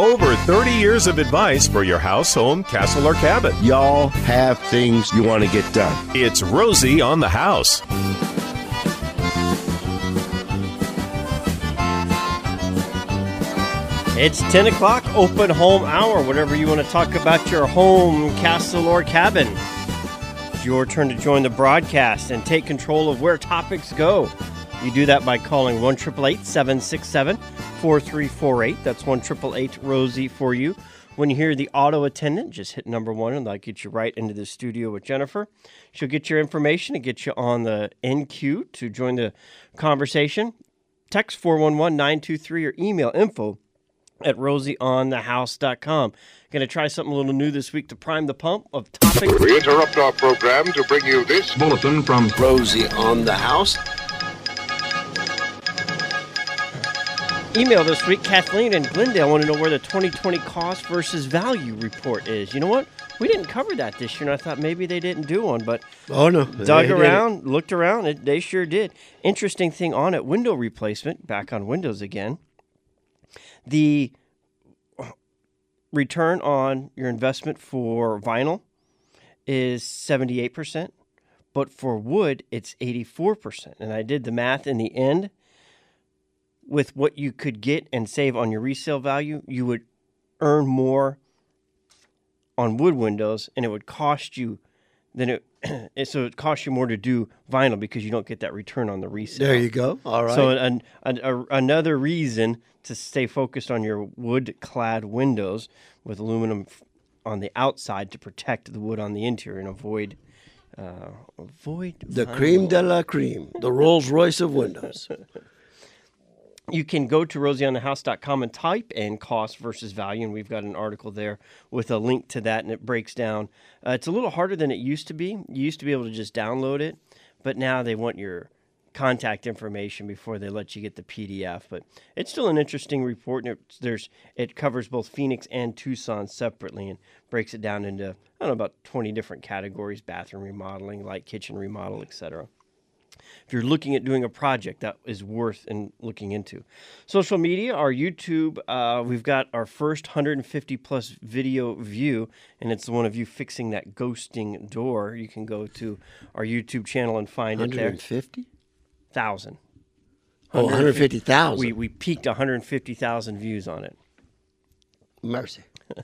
Over 30 years of advice for your house, home, castle, or cabin. Y'all have things you want to get done. It's Rosie on the House. It's 10 o'clock, open home hour. Whatever you want to talk about your home, castle, or cabin. It's your turn to join the broadcast and take control of where topics go. You do that by calling 1 767 4348. That's 1 triple H Rosie for you. When you hear the auto attendant, just hit number one and that'll get you right into the studio with Jennifer. She'll get your information and get you on the NQ to join the conversation. Text 411 923 or email info at rosieonthehouse.com. Going to try something a little new this week to prime the pump of topics. We interrupt our program to bring you this bulletin from Rosie on the house. Email this week, Kathleen and Glendale want to know where the 2020 cost versus value report is. You know what? We didn't cover that this year, and I thought maybe they didn't do one, but Oh no, dug They around, looked around, it, they sure did. Interesting thing on it window replacement, back on Windows again. The return on your investment for vinyl is 78%, but for wood, it's 84%. And I did the math in the end with what you could get and save on your resale value, you would earn more on wood windows and it would cost you then it so it costs you more to do vinyl because you don't get that return on the resale. There you go. All right. So an, an, a, another reason to stay focused on your wood-clad windows with aluminum on the outside to protect the wood on the interior and avoid uh, avoid the vinyl. cream de la cream, the Rolls Royce of windows. you can go to rosieonthehouse.com and type in cost versus value, and we've got an article there with a link to that, and it breaks down. Uh, it's a little harder than it used to be. You used to be able to just download it, but now they want your contact information before they let you get the PDF. But it's still an interesting report, and it, there's it covers both Phoenix and Tucson separately, and breaks it down into I don't know about 20 different categories: bathroom remodeling, light kitchen remodel, etc if you're looking at doing a project that is worth in looking into. Social media, our YouTube, uh, we've got our first 150 plus video view, and it's the one of you fixing that ghosting door. You can go to our YouTube channel and find it there. 150? Thousand. Oh, 150,000. We we peaked 150,000 views on it. Mercy.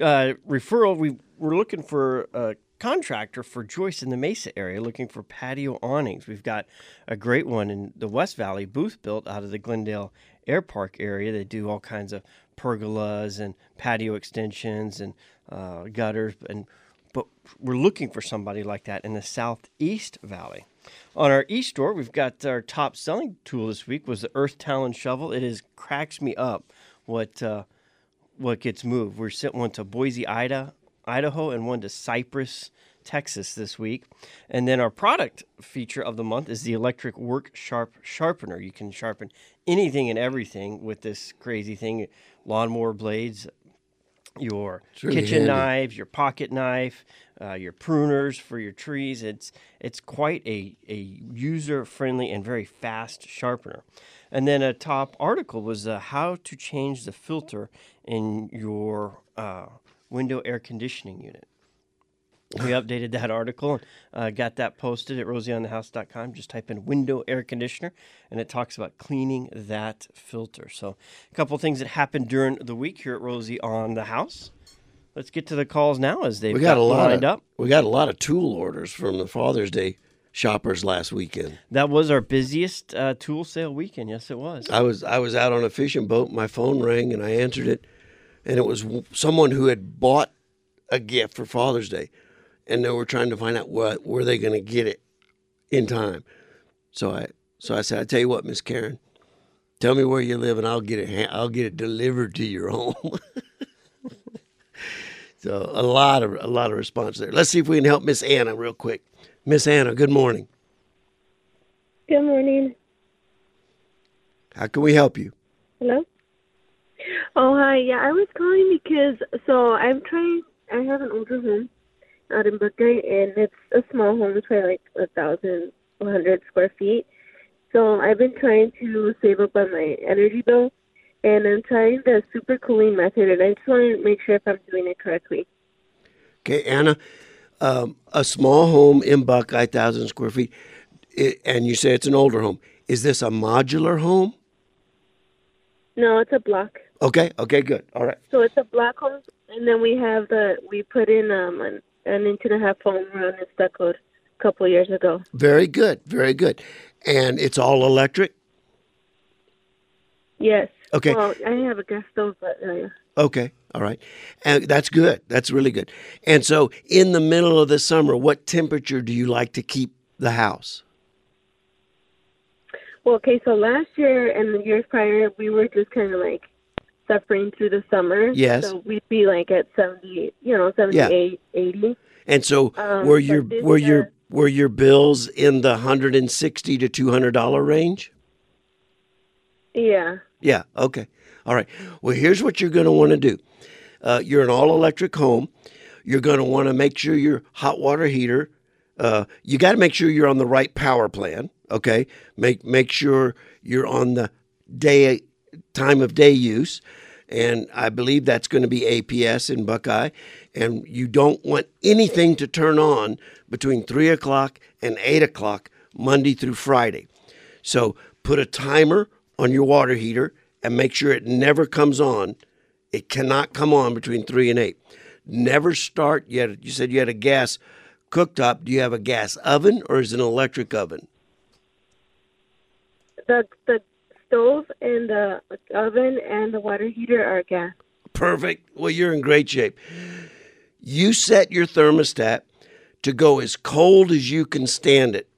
uh, referral. We we're looking for a contractor for Joyce in the Mesa area, looking for patio awnings. We've got a great one in the West Valley, booth built out of the Glendale Air Park area. They do all kinds of pergolas and patio extensions and uh, gutters, and but we're looking for somebody like that in the Southeast Valley. On our East store, we've got our top selling tool this week was the Earth Talon shovel. It is cracks me up what. Uh, what gets moved. We're sent one to Boise, Ida, Idaho, and one to Cypress, Texas this week. And then our product feature of the month is the electric Work Sharp sharpener. You can sharpen anything and everything with this crazy thing lawnmower blades, your really kitchen handy. knives, your pocket knife, uh, your pruners for your trees. It's it's quite a, a user friendly and very fast sharpener. And then a top article was uh, how to change the filter in your uh, window air conditioning unit. We updated that article and uh, got that posted at rosieonthehouse.com. Just type in window air conditioner, and it talks about cleaning that filter. So, a couple things that happened during the week here at Rosie on the House. Let's get to the calls now as they've We got a lot lined of up. we got a lot of tool orders from the Father's Day shoppers last weekend. That was our busiest uh, tool sale weekend. Yes, it was. I was I was out on a fishing boat. My phone rang and I answered it, and it was someone who had bought a gift for Father's Day, and they were trying to find out what were they going to get it in time. So I so I said, I tell you what, Miss Karen, tell me where you live and I'll get it I'll get it delivered to your home. so a lot of a lot of response there. Let's see if we can help Miss Anna real quick. Miss Anna, good morning. Good morning. How can we help you? Hello. Oh hi. Yeah, I was calling because so I'm trying. I have an older home out in Buckeye, and it's a small home. It's probably like a thousand, one hundred square feet. So I've been trying to save up on my energy bill, and I'm trying the super cooling method, and I just want to make sure if I'm doing it correctly. Okay, Anna, um, a small home in Buckeye, thousand square feet, it, and you say it's an older home. Is this a modular home? No, it's a block. Okay, okay, good. All right. So it's a black home, and then we have the we put in um an, an inch and a half foam around the stucco a couple of years ago. Very good, very good. And it's all electric? Yes. Okay. Well, I have a gas stove, but uh, Okay, all right. And that's good. That's really good. And so in the middle of the summer, what temperature do you like to keep the house? well, okay. So last year and the years prior, we were just kind of like suffering through the summer. Yes. So we'd be like at seventy, you know, seventy-eight, eighty. And so Um, were your were your year- were your bills in the 160 to 200 dollar range? Yeah. Yeah. Okay. All right. Well, here's what you're going to want to do. Uh, you're an all electric home. You're going to want to make sure your hot water heater. Uh, you got to make sure you're on the right power plan. Okay. Make make sure you're on the day time of day use, and I believe that's going to be APS in Buckeye. And you don't want anything to turn on between three o'clock and eight o'clock Monday through Friday. So put a timer on your water heater and make sure it never comes on. It cannot come on between three and eight. Never start yet. You said you had a gas cooktop. Do you have a gas oven or is it an electric oven? The the stove and the oven and the water heater are gas. Perfect. Well, you're in great shape. You set your thermostat to go as cold as you can stand it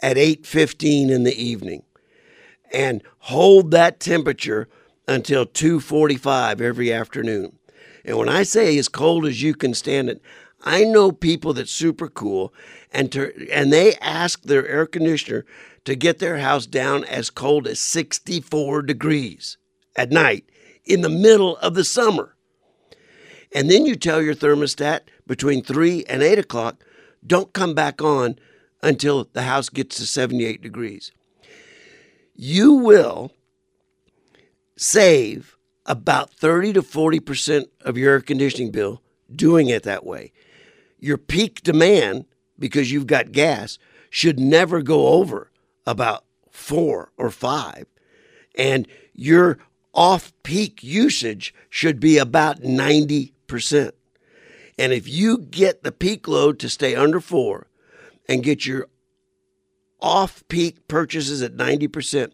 at 8:15 in the evening and hold that temperature until 2:45 every afternoon. And when I say as cold as you can stand it, I know people that's super cool and to, and they ask their air conditioner to get their house down as cold as 64 degrees at night in the middle of the summer. And then you tell your thermostat between 3 and 8 o'clock, don't come back on until the house gets to 78 degrees. You will save about 30 to 40% of your air conditioning bill doing it that way. Your peak demand, because you've got gas, should never go over about four or five. And your off peak usage should be about 90%. And if you get the peak load to stay under four and get your off peak purchases at 90%,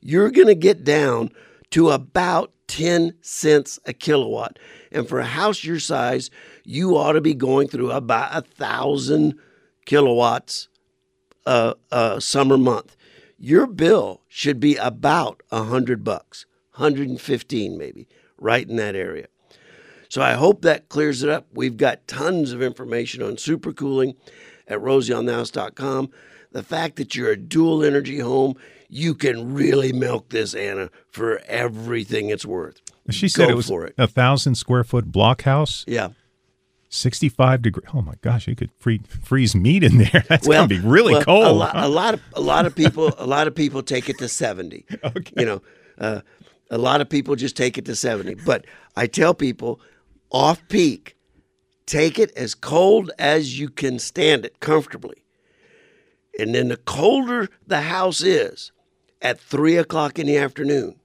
you're going to get down to about 10 cents a kilowatt. And for a house your size, you ought to be going through about a thousand kilowatts a, a summer month. Your bill should be about a hundred bucks, 115 maybe, right in that area. So I hope that clears it up. We've got tons of information on supercooling at rosieonthehouse.com. The fact that you're a dual energy home, you can really milk this, Anna, for everything it's worth. She said Go it was for it. a thousand square foot block house, Yeah. 65 degree. Oh my gosh, you could free, freeze meat in there. That's well, going to be really well, cold. A lot, huh? a lot of a lot of people a lot of people take it to seventy. Okay. You know, uh, a lot of people just take it to seventy. But I tell people, off peak, take it as cold as you can stand it comfortably, and then the colder the house is, at three o'clock in the afternoon,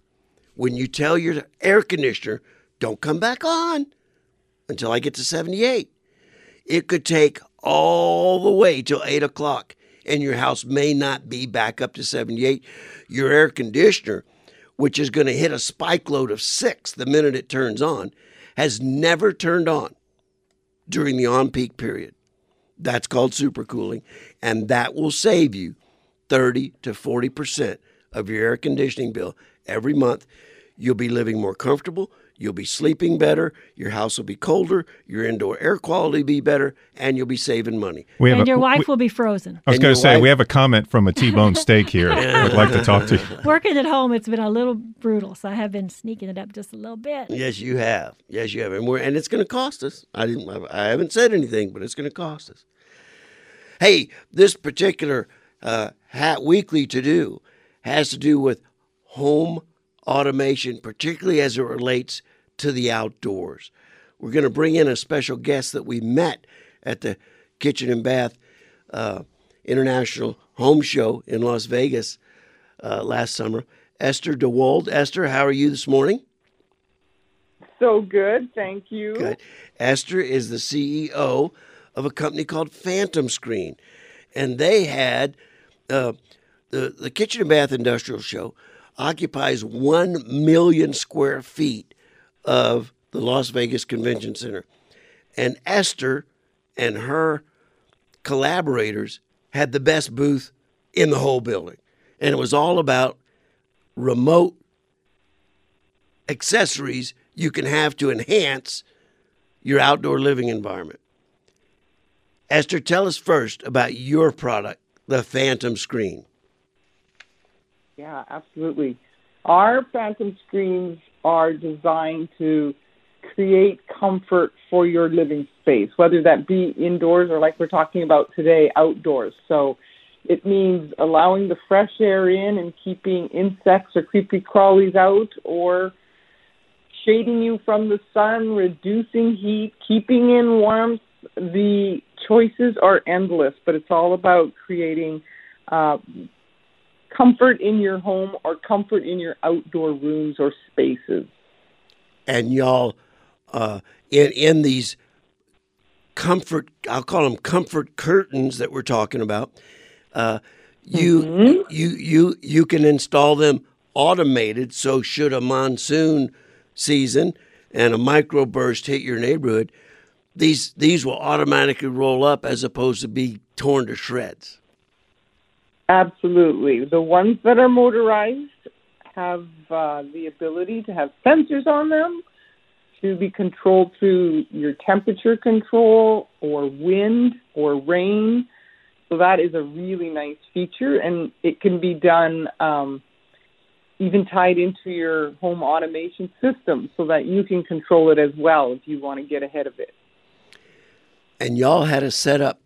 when you tell your air conditioner, "Don't come back on," until I get to seventy-eight. It could take all the way till 8 o'clock and your house may not be back up to 78 your air conditioner which is going to hit a spike load of 6 the minute it turns on has never turned on during the on peak period. That's called supercooling and that will save you 30 to 40% of your air conditioning bill every month. You'll be living more comfortable You'll be sleeping better. Your house will be colder. Your indoor air quality will be better, and you'll be saving money. we have and a, your we- wife will be frozen. I was going to say, wife- we have a comment from a T-bone steak here. I'd like to talk to you. Working at home, it's been a little brutal, so I have been sneaking it up just a little bit. Yes, you have. Yes, you have, and we're and it's going to cost us. I didn't. I haven't said anything, but it's going to cost us. Hey, this particular uh, hat weekly to do has to do with home automation, particularly as it relates to the outdoors. We're going to bring in a special guest that we met at the Kitchen and Bath uh, International Home Show in Las Vegas uh, last summer. Esther de Wolde. Esther, how are you this morning? So good, thank you. Good. Esther is the CEO of a company called Phantom Screen, and they had uh, the the Kitchen and Bath Industrial Show occupies one million square feet of the Las Vegas Convention Center, and Esther and her collaborators had the best booth in the whole building, and it was all about remote accessories you can have to enhance your outdoor living environment. Esther, tell us first about your product, the Phantom Screen. Yeah, absolutely. Our Phantom screens are designed to create comfort for your living space, whether that be indoors or like we're talking about today, outdoors. So it means allowing the fresh air in and keeping insects or creepy crawlies out or shading you from the sun, reducing heat, keeping in warmth. The choices are endless, but it's all about creating uh, comfort in your home or comfort in your outdoor rooms or spaces. And y'all, uh, in in these comfort, I'll call them comfort curtains that we're talking about. Uh, you Mm-hmm. you you you can install them automated. So should a monsoon season and a microburst hit your neighborhood, these these will automatically roll up as opposed to be torn to shreds. Absolutely. The ones that are motorized have uh, the ability to have sensors on them to be controlled through your temperature control or wind or rain. So that is a really nice feature, and it can be done um, even tied into your home automation system so that you can control it as well if you want to get ahead of it. and y'all had a setup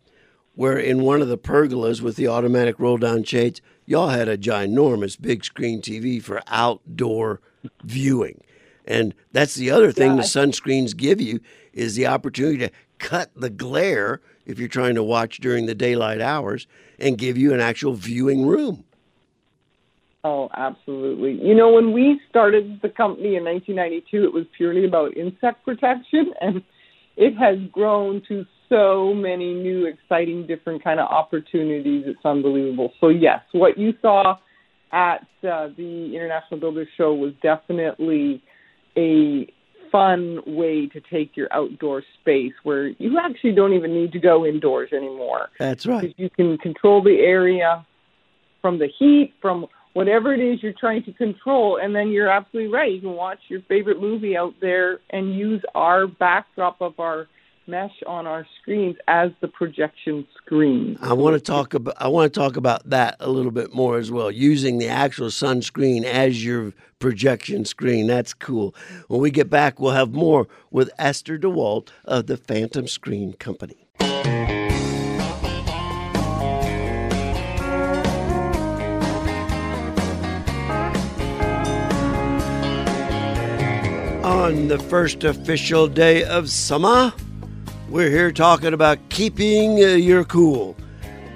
where in one of the pergolas with the automatic roll down shades, y'all had a ginormous big screen TV for outdoor viewing. And that's the other thing the sunscreens give you is the opportunity to cut the glare if you're trying to watch during the daylight hours and give you an actual viewing room. Oh, absolutely. You know, when we started the company in 1992, it was purely about insect protection, and it has grown to so many new, exciting, different kind of opportunities. It's unbelievable. So, yes, what you saw at uh, the International Builders Show was definitely a fun way to take your outdoor space where you actually don't even need to go indoors anymore That's right. you can control the area from the heat, from whatever it is you're trying to control, and then you're absolutely right. You can watch your favorite movie out there and use our backdrop of our mesh on our screens as the projection screen. I want to talk about I want to talk about that a little bit more as well. Using the actual sunscreen as your projection screen. That's cool. When we get back, we'll have more with Esther de Wolde of the Phantom Screen Company. On the first official day of summer, we're here talking about keeping uh, your cool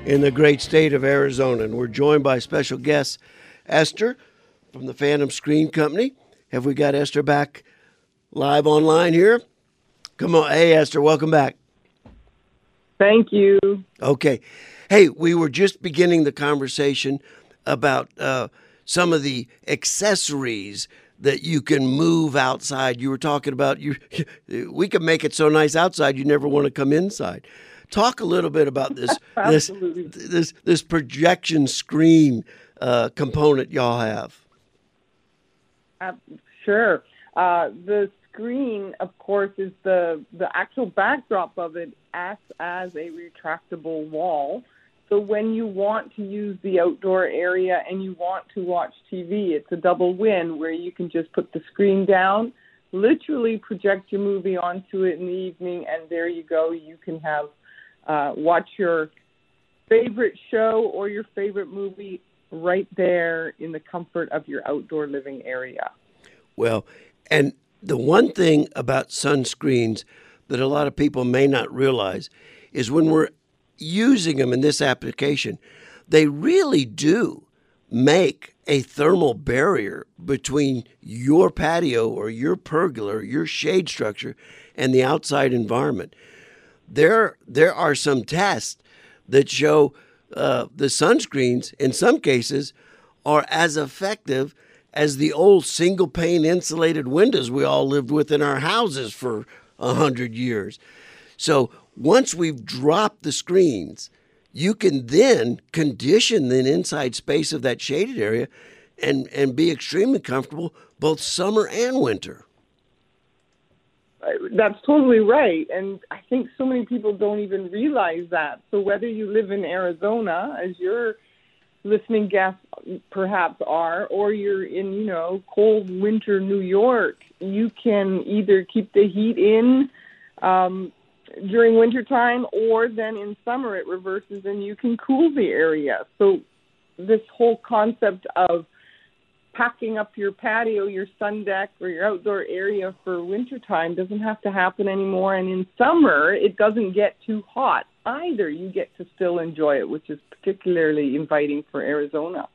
in the great state of Arizona. And we're joined by special guest Esther from the Phantom Screen Company. Have we got Esther back live online here? Come on. Hey, Esther, welcome back. Thank you. Okay. Hey, we were just beginning the conversation about uh, some of the accessories that you can move outside. You were talking about you. We can make it so nice outside you never want to come inside. Talk a little bit about this this Absolutely. this this projection screen uh, component y'all have. Uh, sure. Uh, the screen, of course, is the the actual backdrop of it acts as a retractable wall. So when you want to use the outdoor area and you want to watch TV, it's a double win where you can just put the screen down, literally project your movie onto it in the evening, and there you go. You can have uh, watch your favorite show or your favorite movie right there in the comfort of your outdoor living area. Well, and the one thing about sunscreens that a lot of people may not realize is when we're using them in this application, they really do make a thermal barrier between your patio or your pergola, your shade structure, and the outside environment. There, there are some tests that show uh, the sunscreens, in some cases, are as effective as the old single pane insulated windows we all lived with in our houses for a hundred years. So once we've dropped the screens, you can then condition the inside space of that shaded area and, and be extremely comfortable both summer and winter. That's totally right. And I think so many people don't even realize that. So whether you live in Arizona, as your listening guests perhaps are, or you're in, you know, cold winter New York, you can either keep the heat in um, during wintertime or then in summer it reverses and you can cool the area. So this whole concept of packing up your patio, your sun deck, or your outdoor area for wintertime doesn't have to happen anymore. And in summer, it doesn't get too hot either. You get to still enjoy it, which is particularly inviting for Arizona.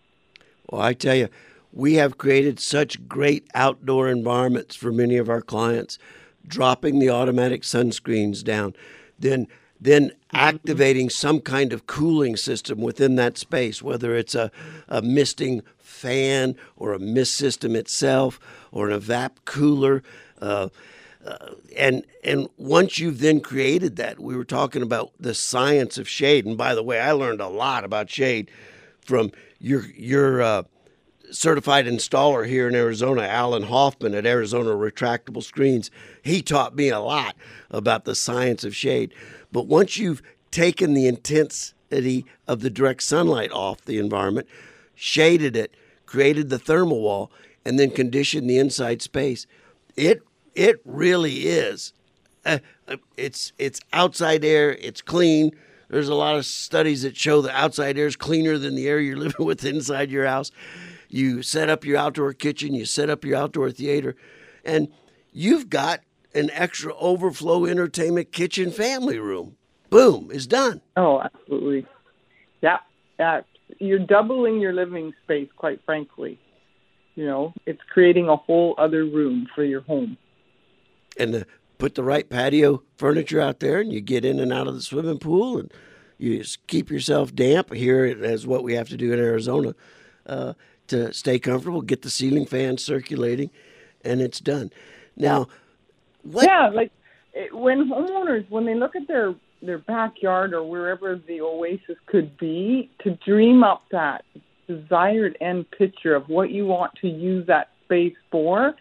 Well, I tell you, we have created such great outdoor environments for many of our clients, dropping the automatic sunscreens down, then then activating some kind of cooling system within that space, whether it's a, a misting fan or a mist system itself or an evap cooler. Uh, uh, and and once you've then created that, we were talking about the science of shade. And by the way, I learned a lot about shade from your your uh, certified installer here in Arizona, Alan Hoffman at Arizona Retractable Screens. He taught me a lot about the science of shade. But once you've taken the intensity of the direct sunlight off the environment, shaded it, created the thermal wall, and then conditioned the inside space, it it really is. Uh, it's it's outside air. It's clean. There's a lot of studies that show the outside air is cleaner than the air you're living with inside your house. You set up your outdoor kitchen. You set up your outdoor theater, and you've got an extra overflow entertainment kitchen family room. Boom, is done. Oh, absolutely. Yeah, yeah. You're doubling your living space, quite frankly. You know, it's creating a whole other room for your home and the, put the right patio furniture out there, and you get in and out of the swimming pool, and you keep yourself damp. Here, as what we have to do in Arizona uh, to stay comfortable. Get the ceiling fan circulating, and it's done. Now, what? Yeah, like when homeowners when they look at their their backyard or wherever the oasis could be, to dream up that desired end picture of what you want to use that space for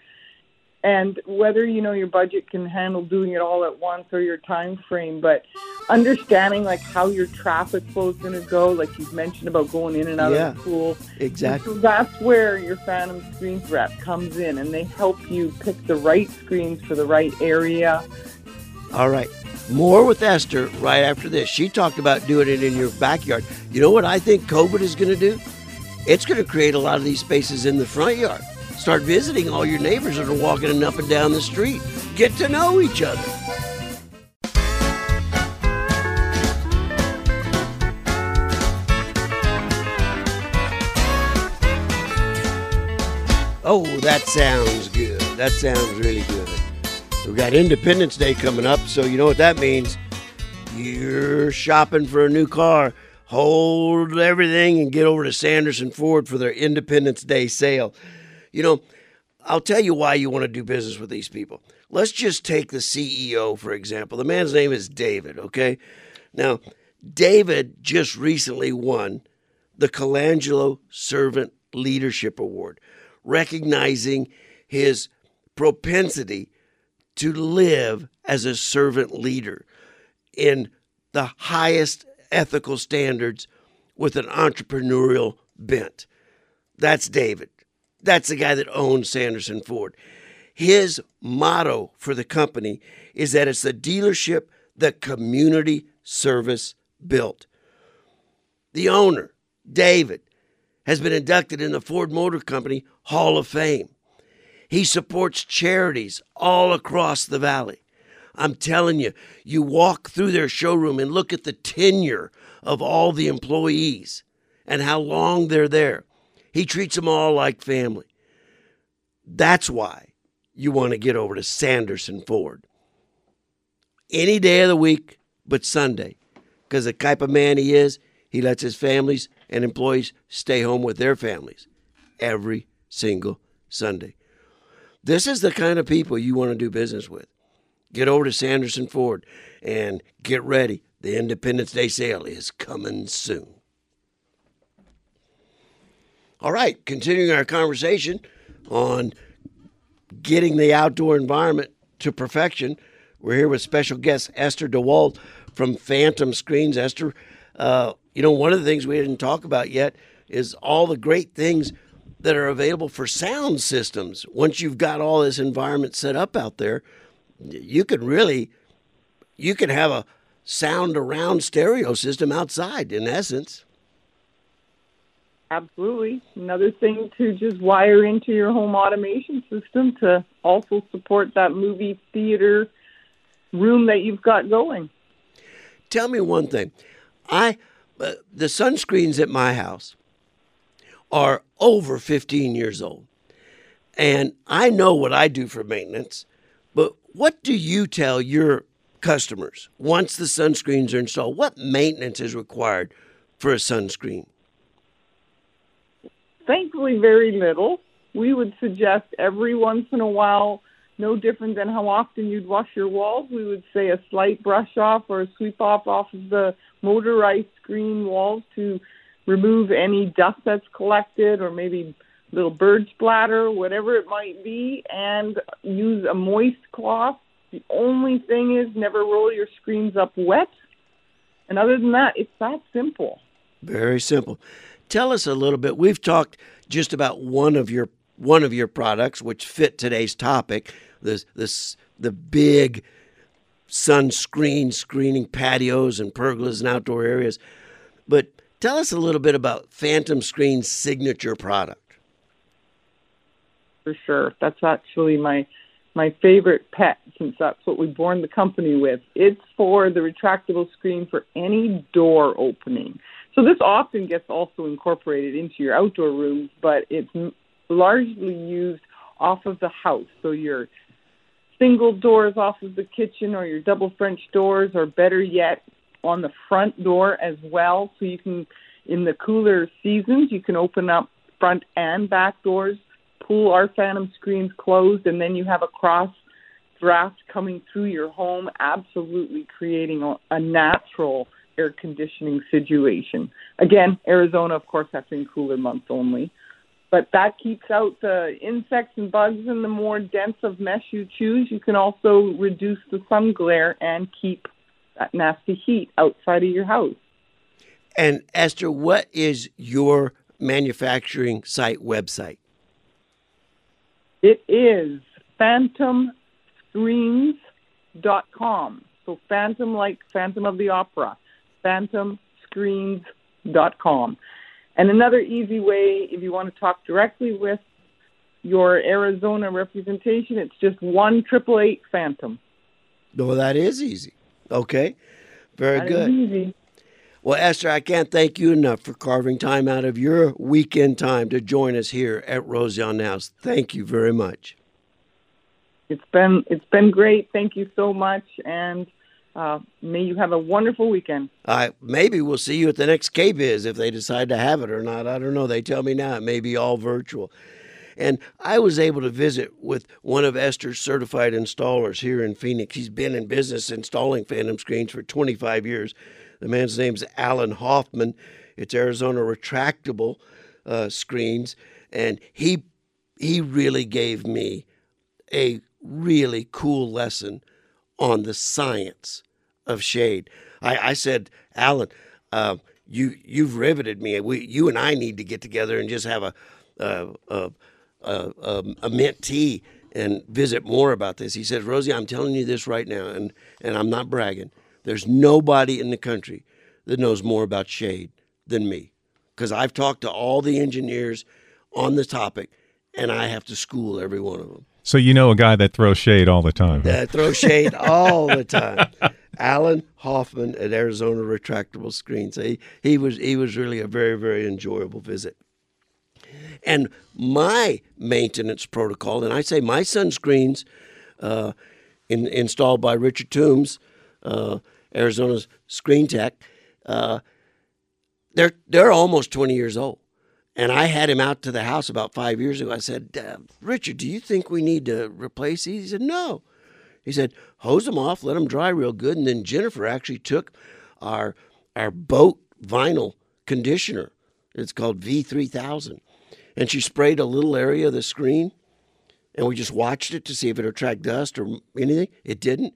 and whether you know your budget can handle doing it all at once or your time frame but understanding like how your traffic flow is going to go like you've mentioned about going in and out yeah, of the pool. exactly so that's where your phantom screens rep comes in and they help you pick the right screens for the right area. All right. More with esther right after this. She talked about doing it in your backyard. You know what i think covid is going to do? It's going to create a lot of these spaces in the front yard Start visiting all your neighbors that are walking up and down the street. Get to know each other. Oh, that sounds good. That sounds really good. We've got Independence Day coming up, so you know what that means. You're shopping for a new car. Hold everything and get over to Sanderson Ford for their Independence Day sale. You know, I'll tell you why you want to do business with these people. Let's just take the CEO, for example. The man's name is David, okay? Now, David just recently won the Colangelo Servant Leadership Award, recognizing his propensity to live as a servant leader in the highest ethical standards with an entrepreneurial bent. That's David. That's the guy that owns Sanderson Ford. His motto for the company is that it's the dealership the community service built. The owner, David, has been inducted in the Ford Motor Company Hall of Fame. He supports charities all across the valley. I'm telling you, you walk through their showroom and look at the tenure of all the employees and how long they're there. He treats them all like family. That's why you want to get over to Sanderson Ford. Any day of the week but Sunday, because the type of man he is, he lets his families and employees stay home with their families every single Sunday. This is the kind of people you want to do business with. Get over to Sanderson Ford and get ready. The Independence Day sale is coming soon. All right, continuing our conversation on getting the outdoor environment to perfection. We're here with special guest Esther de Wolde from Phantom Screens. Esther, uh, you know, one of the things we didn't talk about yet is all the great things that are available for sound systems. Once you've got all this environment set up out there, you could really, you could have a sound around stereo system outside in essence. Absolutely. Another thing to just wire into your home automation system to also support that movie theater room that you've got going. Tell me one thing. I uh, the sunscreens at my house are over 15 years old. And I know what I do for maintenance, but what do you tell your customers once the sunscreens are installed? What maintenance is required for a sunscreen? Thankfully, very little. We would suggest every once in a while, no different than how often you'd wash your walls. We would say a slight brush off or a sweep off off of the motorized screen walls to remove any dust that's collected or maybe little bird splatter, whatever it might be, and use a moist cloth. The only thing is never roll your screens up wet. And other than that, it's that simple. Very simple. Tell us a little bit. We've talked just about one of your one of your products, which fit today's topic. This this the big sunscreen screening patios and pergolas and outdoor areas. But tell us a little bit about Phantom Screen's signature product. For sure, that's actually my my favorite pet since that's what we born the company with. It's for the retractable screen for any door opening. So this often gets also incorporated into your outdoor rooms, but it's largely used off of the house. So your single doors off of the kitchen or your double French doors, or better yet, on the front door as well. So you can, in the cooler seasons, you can open up front and back doors, pull our phantom screens closed, and then you have a cross draft coming through your home, absolutely creating a, a natural air conditioning situation. Again, Arizona, of course, that's in cooler months only. But that keeps out the insects and bugs and the more dense of mesh you choose. You can also reduce the sun glare and keep that nasty heat outside of your house. And Esther, what is your manufacturing site website? It is phantomscreens.com. So phantom like Phantom of the Opera phantomscreens.com. And another easy way, if you want to talk directly with your Arizona representation, it's just one triple eight Phantom. No, that is easy. Okay, very That good. easy. Well, Esther, I can't thank you enough for carving time out of your weekend time to join us here at Roselle House. Thank you very much. It's been it's been great. Thank you so much, and uh, may you have a wonderful weekend. Uh, maybe we'll see you at the next KBIS if they decide to have it or not. I don't know. They tell me now it may be all virtual. And I was able to visit with one of Esther's certified installers here in Phoenix. He's been in business installing Phantom screens for 25 years. The man's name's Alan Hoffman. It's Arizona retractable uh, screens, and he he really gave me a really cool lesson on the science of shade. I, I said, Alan, uh, you you've riveted me. We you and I need to get together and just have a a a, a, a, a mint tea and visit more about this. He says, Rosie, I'm telling you this right now, and and I'm not bragging. There's nobody in the country that knows more about shade than me. because I've talked to all the engineers on the topic, and I have to school every one of them. So you know a guy that throws shade all the time. huh? That throws shade all the time. Alan Hoffman at Arizona Retractable Screens. He, he was he was really a very very enjoyable visit. And my maintenance protocol, and I say my sunscreens, uh, in, installed by Richard Toombs, uh, Arizona's Screen Tech, uh, they're they're almost 20 years old. And I had him out to the house about five years ago. I said, Richard, do you think we need to replace these? He said, No. He said, hose them off, let them dry real good. And then Jennifer actually took our our boat vinyl conditioner. It's called V3000. And she sprayed a little area of the screen. And we just watched it to see if it attracted dust or anything. It didn't.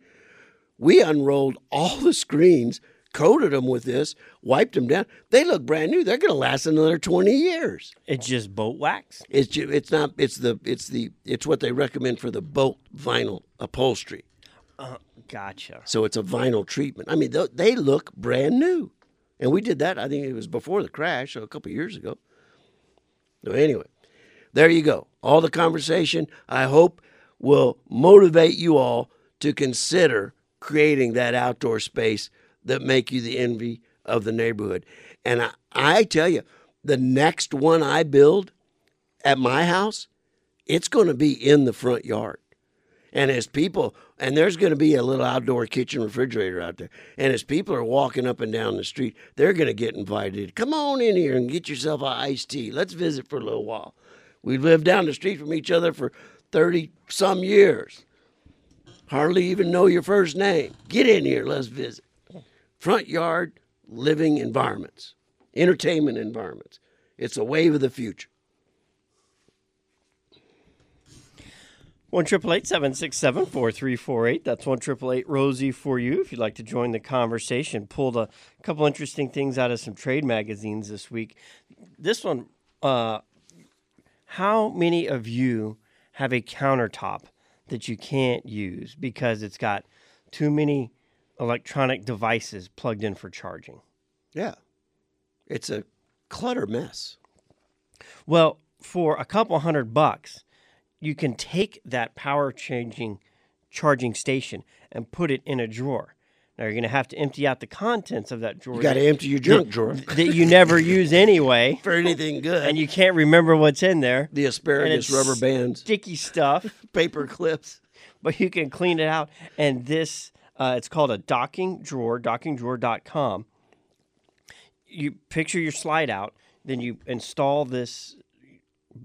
We unrolled all the screens, coated them with this, wiped them down. They look brand new. They're going to last another 20 years. It's just boat wax. It's ju- it's not it's the it's the it's what they recommend for the boat vinyl upholstery. Uh, gotcha. So it's a vinyl treatment. I mean, th- they look brand new, and we did that. I think it was before the crash, so a couple years ago. So anyway, there you go. All the conversation I hope will motivate you all to consider creating that outdoor space that make you the envy of the neighborhood. And I, I tell you, the next one I build at my house, it's going to be in the front yard. And as people, and there's going to be a little outdoor kitchen refrigerator out there. And as people are walking up and down the street, they're going to get invited. Come on in here and get yourself a iced tea. Let's visit for a little while. We've lived down the street from each other for 30 some years. Hardly even know your first name. Get in here. Let's visit. Front yard living environments, entertainment environments. It's a wave of the future. One triple eight seven six seven four three four eight. That's one triple eight Rosie for you. If you'd like to join the conversation, pulled a couple interesting things out of some trade magazines this week. This one, uh, how many of you have a countertop that you can't use because it's got too many electronic devices plugged in for charging? Yeah. It's a clutter mess. Well, for a couple hundred bucks, you can take that power changing charging station and put it in a drawer. Now you're going to have to empty out the contents of that drawer. You got to empty your junk that- drawer that you never use anyway, for anything good. and you can't remember what's in there. the asparagus rubber bands, sticky stuff, paper clips. but you can clean it out. And this, uh, it's called a docking drawer, dockingdrawer.com. You picture your slide out, then you install this.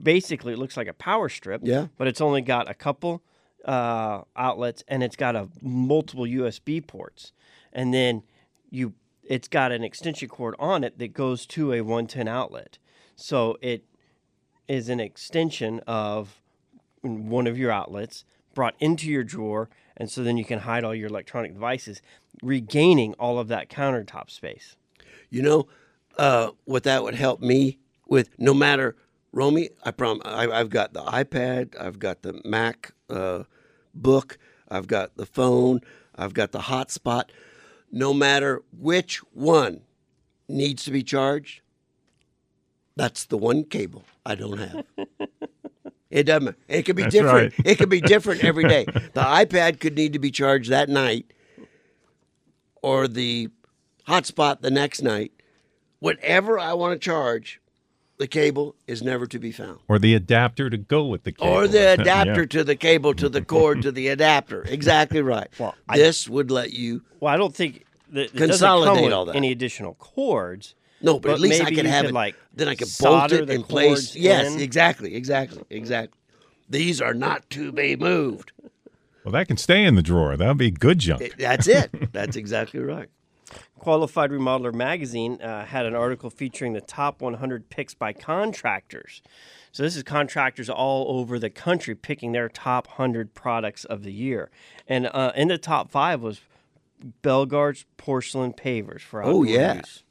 Basically, it looks like a power strip. Yeah. But it's only got a couple uh, outlets, and it's got a multiple USB ports, and then you. It's got an extension cord on it that goes to a 110 outlet. So it is an extension of one of your outlets brought into your drawer, and so then you can hide all your electronic devices, regaining all of that countertop space. You know uh, what that would help me with? No matter, Romy, I prom- I, I've got the iPad, I've got the Mac uh, book, I've got the phone, I've got the hotspot. No matter which one needs to be charged, that's the one cable I don't have. It doesn't. It could be That's different. right. It could be different every day. The iPad could need to be charged that night, or the hotspot the next night. Whatever I want to charge, the cable is never to be found. Or the adapter to go with the cable. Or the adapter Yeah. to the cable to the cord to the adapter. Exactly right. Well, I- this would let you. Well, I don't think that it Consolidate come with all that. any additional cords. No, but, at least I maybe could have could, it. like then I could bolt solder it in place. cords Yes, in. exactly, exactly, exactly. These are not to be moved. Well, that can stay in the drawer. That'll be good junk. It- that's it. That's exactly right. Qualified Remodeler magazine uh, had an article featuring the top 100 picks by contractors. So this is contractors all over the country picking their top 100 products of the year. And uh, in the top five was Belgard's porcelain pavers for Oh, outdoor yeah. use.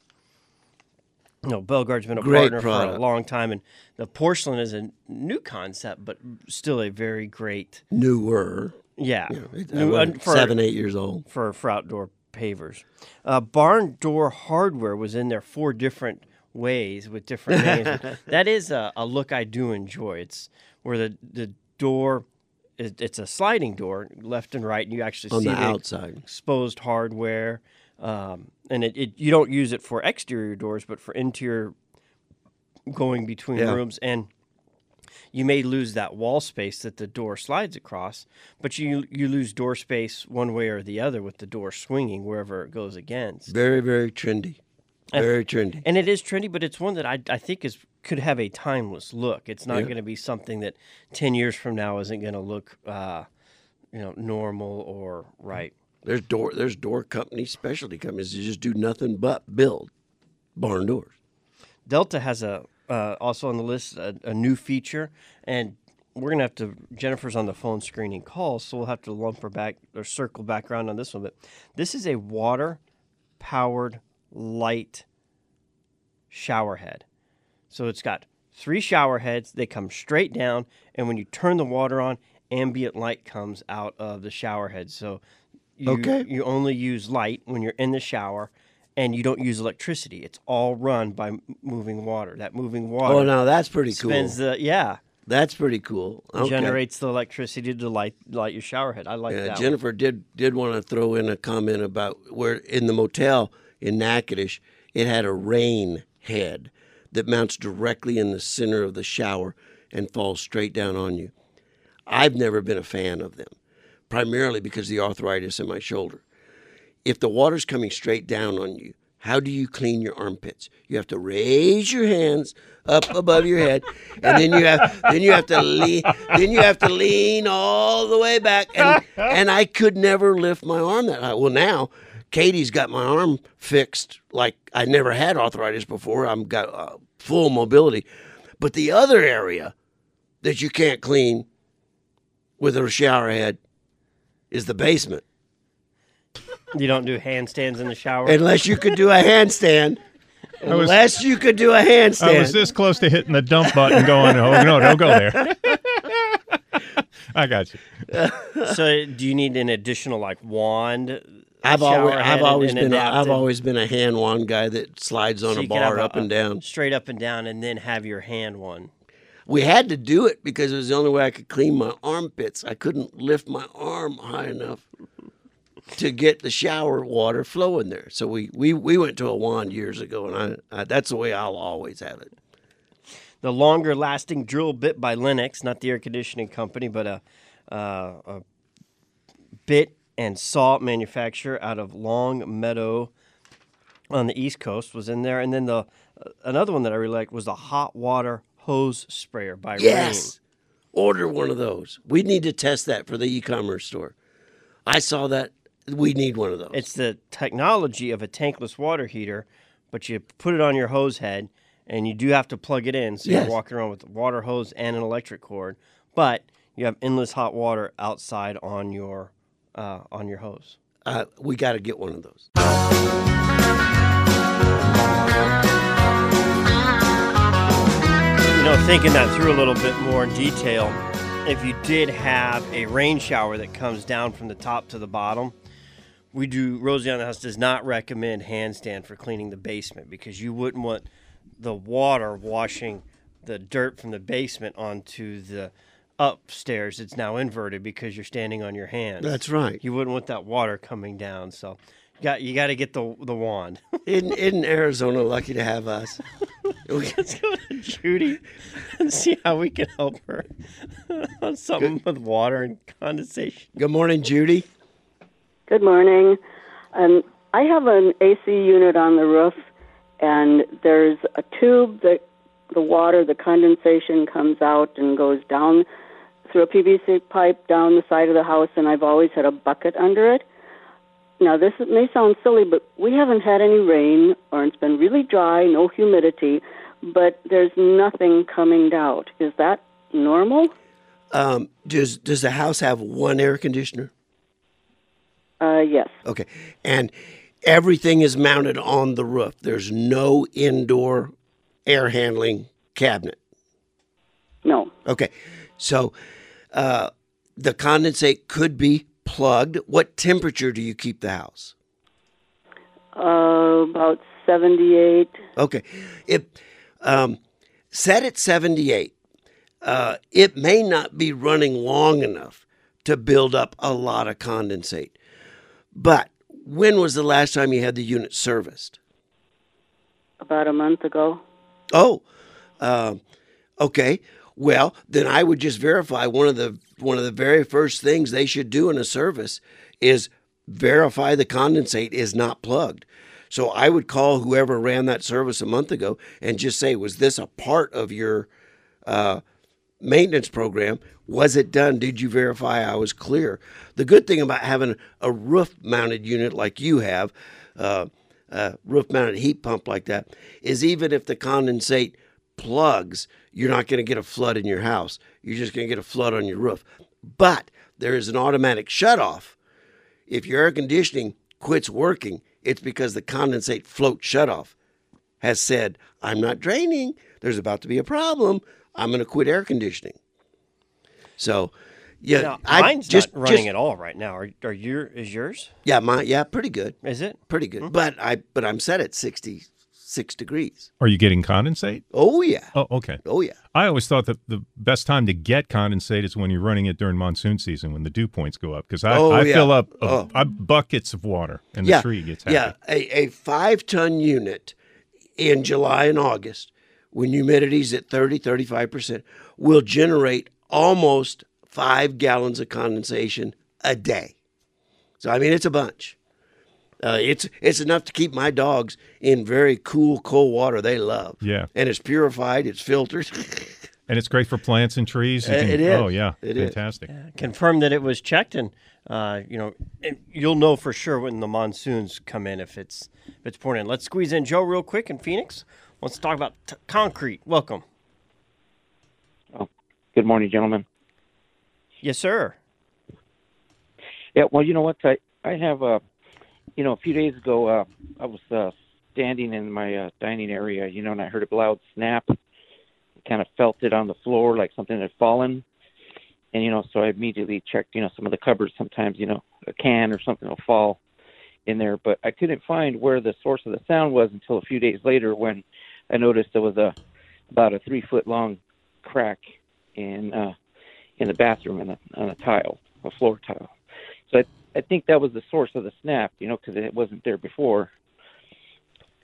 You know, Belgard's been a Great partner for a long time, and the porcelain is a new concept, but still a very great, Newer. yeah, It- new- uh, for- seven, eight years old. for for outdoor pavers. Uh, barn door hardware was in there four different ways with different names. that is a, a look I do enjoy. It's where the the door, it, it's a sliding door, left and right, and you actually On see the outside. exposed hardware. Um, and it, it you don't use it for exterior doors, but for interior going between Yeah. rooms and you may lose that wall space that the door slides across, but you you lose door space one way or the other with the door swinging wherever it goes against. Very, very trendy. Very trendy. And it is trendy, but it's one that I, I think is could have a timeless look. It's not Yeah. going to be something that ten years from now isn't going to look, uh, you know, normal or right. There's door there's door companies, specialty companies that just do nothing but build barn doors. Delta has a uh, also on the list a, a new feature, and we're gonna have to. Jennifer's on the phone screening calls, so we'll have to lump her back or circle back around on this one. But this is a water powered light shower head. So it's got three shower heads. They come straight down, and when you turn the water on, ambient light comes out of the shower head. So you, Okay. you only use light when you're in the shower, and you don't use electricity. It's all run by moving water. That moving oh, water Oh, now that's pretty cool. the yeah That's pretty cool. Okay. generates the electricity to light light your shower head. I like Yeah, that. one. Jennifer did did want to throw in a comment about where in the motel in Natchitoches it had a rain head that mounts directly in the center of the shower and falls straight down on you. I've never been a fan of them, primarily because of the arthritis in my shoulder. If the water's coming straight down on you, how do you clean your armpits? You have to raise your hands up above your head, and then you have then you have to lean then you have to lean all the way back. And and I could never lift my arm that high. Well, now Katie's got my arm fixed like I never had arthritis before. I'm got uh, full mobility, but the other area that you can't clean with a shower head is the basement. You don't do handstands in the shower. Unless you could do a handstand. was- Unless you could do a handstand. I was this close to hitting the dump button, going, "Oh no, don't go there." I got you. so do you need an additional like wand? I've shower always, head I've and- always and been, a, I've adapted? always been a hand wand guy that slides on So a you could have bar up and down. straight up and down, and then have your hand one. We had to do it because it was the only way I could clean my armpits. I couldn't lift my arm high enough to get the shower water flowing there. So we, we, we went to a wand years ago, and I, I that's the way I'll always have it. The longer lasting drill bit by Lenox, not the air conditioning company, but a, uh, a bit and saw manufacturer out of Long Meadow on the East Coast was in there. And then the another one that I really liked was the hot water hose sprayer by Yes. Order one of those. We need to test that for the e-commerce store. I saw that. We need one of those. It's the technology of a tankless water heater, but you put it on your hose head and you do have to plug it in. So Yes. you're walking around with a water hose and an electric cord, but you have endless hot water outside on your uh, on your hose. uh, we got to get one of those. You know, thinking that through a little bit more in detail, if you did have a rain shower that comes down from the top to the bottom, we do Rosie on the House does not recommend handstand for cleaning the basement because you wouldn't want the water washing the dirt from the basement onto the upstairs. It's now inverted because you're standing on your hands. That's right. You wouldn't want that water coming down. So got you got to get the the wand. Isn't, isn't Arizona lucky to have us? Let's go to Judy and see how we can help her on something with water and condensation. Good morning, Judy. Good morning. Um, I have an AC unit on the roof, and there's a tube that the water, the condensation comes out and goes down through a PVC pipe down the side of the house, and I've always had a bucket under it. Now, this may sound silly, but we haven't had any rain, or it's been really dry, no humidity, but there's nothing coming out. Is that normal? Um, does does the house have one air conditioner? Uh, yes. Okay, and everything is mounted on the roof. There's no indoor air handling cabinet. No. Okay, so uh, the condensate could be plugged. What temperature do you keep the house? Uh, about 78. Okay. It um, set at 78. Uh, it may not be running long enough to build up a lot of condensate. But when was the last time you had the unit serviced? About a month ago. Oh, um, okay. Well, then I would just verify one of the one of the very first things they should do in a service is verify the condensate is not plugged. So I would call whoever ran that service a month ago and just say, was this a part of your uh, maintenance program? Was it done? Did you verify I was clear? The good thing about having a roof mounted unit like you have, uh, a roof mounted heat pump like that, is even if the condensate plugs, you're not going to get a flood in your house. You're just going to get a flood on your roof. But there is an automatic shutoff. If your air conditioning quits working, it's because the condensate float shutoff has said, I'm not draining. There's about to be a problem. I'm going to quit air conditioning. So, yeah, Now, I mine's just not running just- at all right now. Are, are your is yours? Yeah, my yeah, pretty good. Is it pretty good? Mm-hmm. But I but I'm set at 66 degrees. Are you getting condensate? Oh yeah. Oh, okay. Oh yeah. I always thought that the best time to get condensate is when you're running it during monsoon season when the dew points go up because I, Oh, I yeah. fill up uh, Oh. I- buckets of water and yeah, the tree gets happy. Yeah, a, a five ton unit in July and August, when humidity's at 30, 35%, will generate almost five gallons of condensation a day. So, I mean, it's a bunch. Uh, it's it's enough to keep my dogs in very cool, cold water they love. Yeah. And it's purified, it's filtered. And it's great for plants and trees. Uh, can- it is. Oh yeah, It is. fantastic. confirm that it was checked and uh, you know and you'll know for sure when the monsoons come in if it's if it's pouring in let's squeeze in joe real quick in phoenix wants to talk about t- concrete welcome Oh, Good morning, gentlemen. yes sir Yeah, well, you know what? I I have uh, you know, a few days ago, uh, I was uh, standing in my uh, dining area, you know, and I heard a loud snap. Kind of felt it on the floor like something had fallen, and you know, so I immediately checked, you know, some of the cupboards. Sometimes, you know, a can or something will fall in there, but I couldn't find where the source of the sound was until a few days later when I noticed there was a about a three foot long crack in uh, in the bathroom on a, on a tile, a floor tile. So I, I think that was the source of the snap, you know, because it wasn't there before.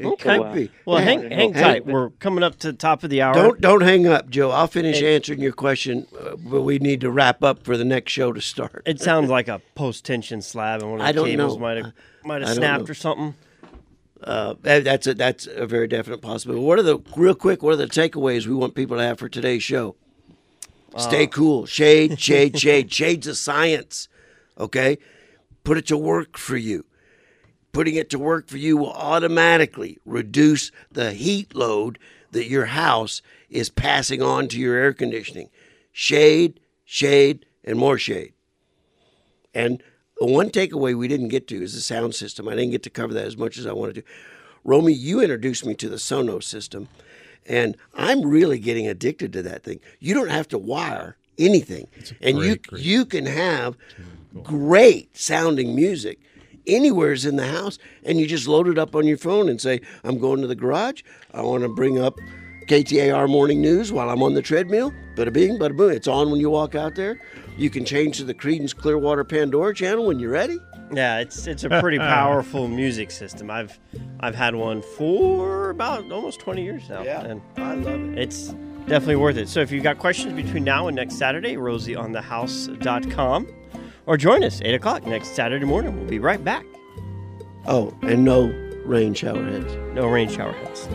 okay So, uh, well yeah, hang, hang tight but- we're coming up to the top of the hour Don't don't hang up, Joe. I'll finish Hey. answering your question, uh, but we need to wrap up for the next show to start. it sounds like a post tension slab and one of the I don't cables know. might have might have snapped or something Uh, that's a that's a very definite possibility. What are the real quick? What are the takeaways we want people to have for today's show? Stay Uh, cool. Shade, shade, shade. Shade's a science. Okay, put it to work for you. Putting it to work for you will automatically reduce the heat load that your house is passing on to your air conditioning. Shade, shade, and more shade. And one takeaway we didn't get to is the sound system. I didn't get to cover that as much as I wanted to. Romy, you introduced me to the Sonos system, and I'm really getting addicted to that thing. You don't have to wire anything, and you great, great you can have great sounding music anywhere's in the house, and you just load it up on your phone and say, "I'm going to the garage. I want to bring up." KTAR morning news while I'm on the treadmill. Bada bing, bada boom. It's on when you walk out there. You can change to the Creedence Clearwater Pandora channel when you're ready. Yeah, it's it's a pretty powerful music system. I've I've had one for about almost 20 years now. Yeah, and I love it. It's definitely worth it. So if you've got questions between now and next Saturday, rosie on the rosieonthehouse.com or join us 8 o'clock next Saturday morning. We'll be right back. Oh, and no rain shower heads. No rain shower heads.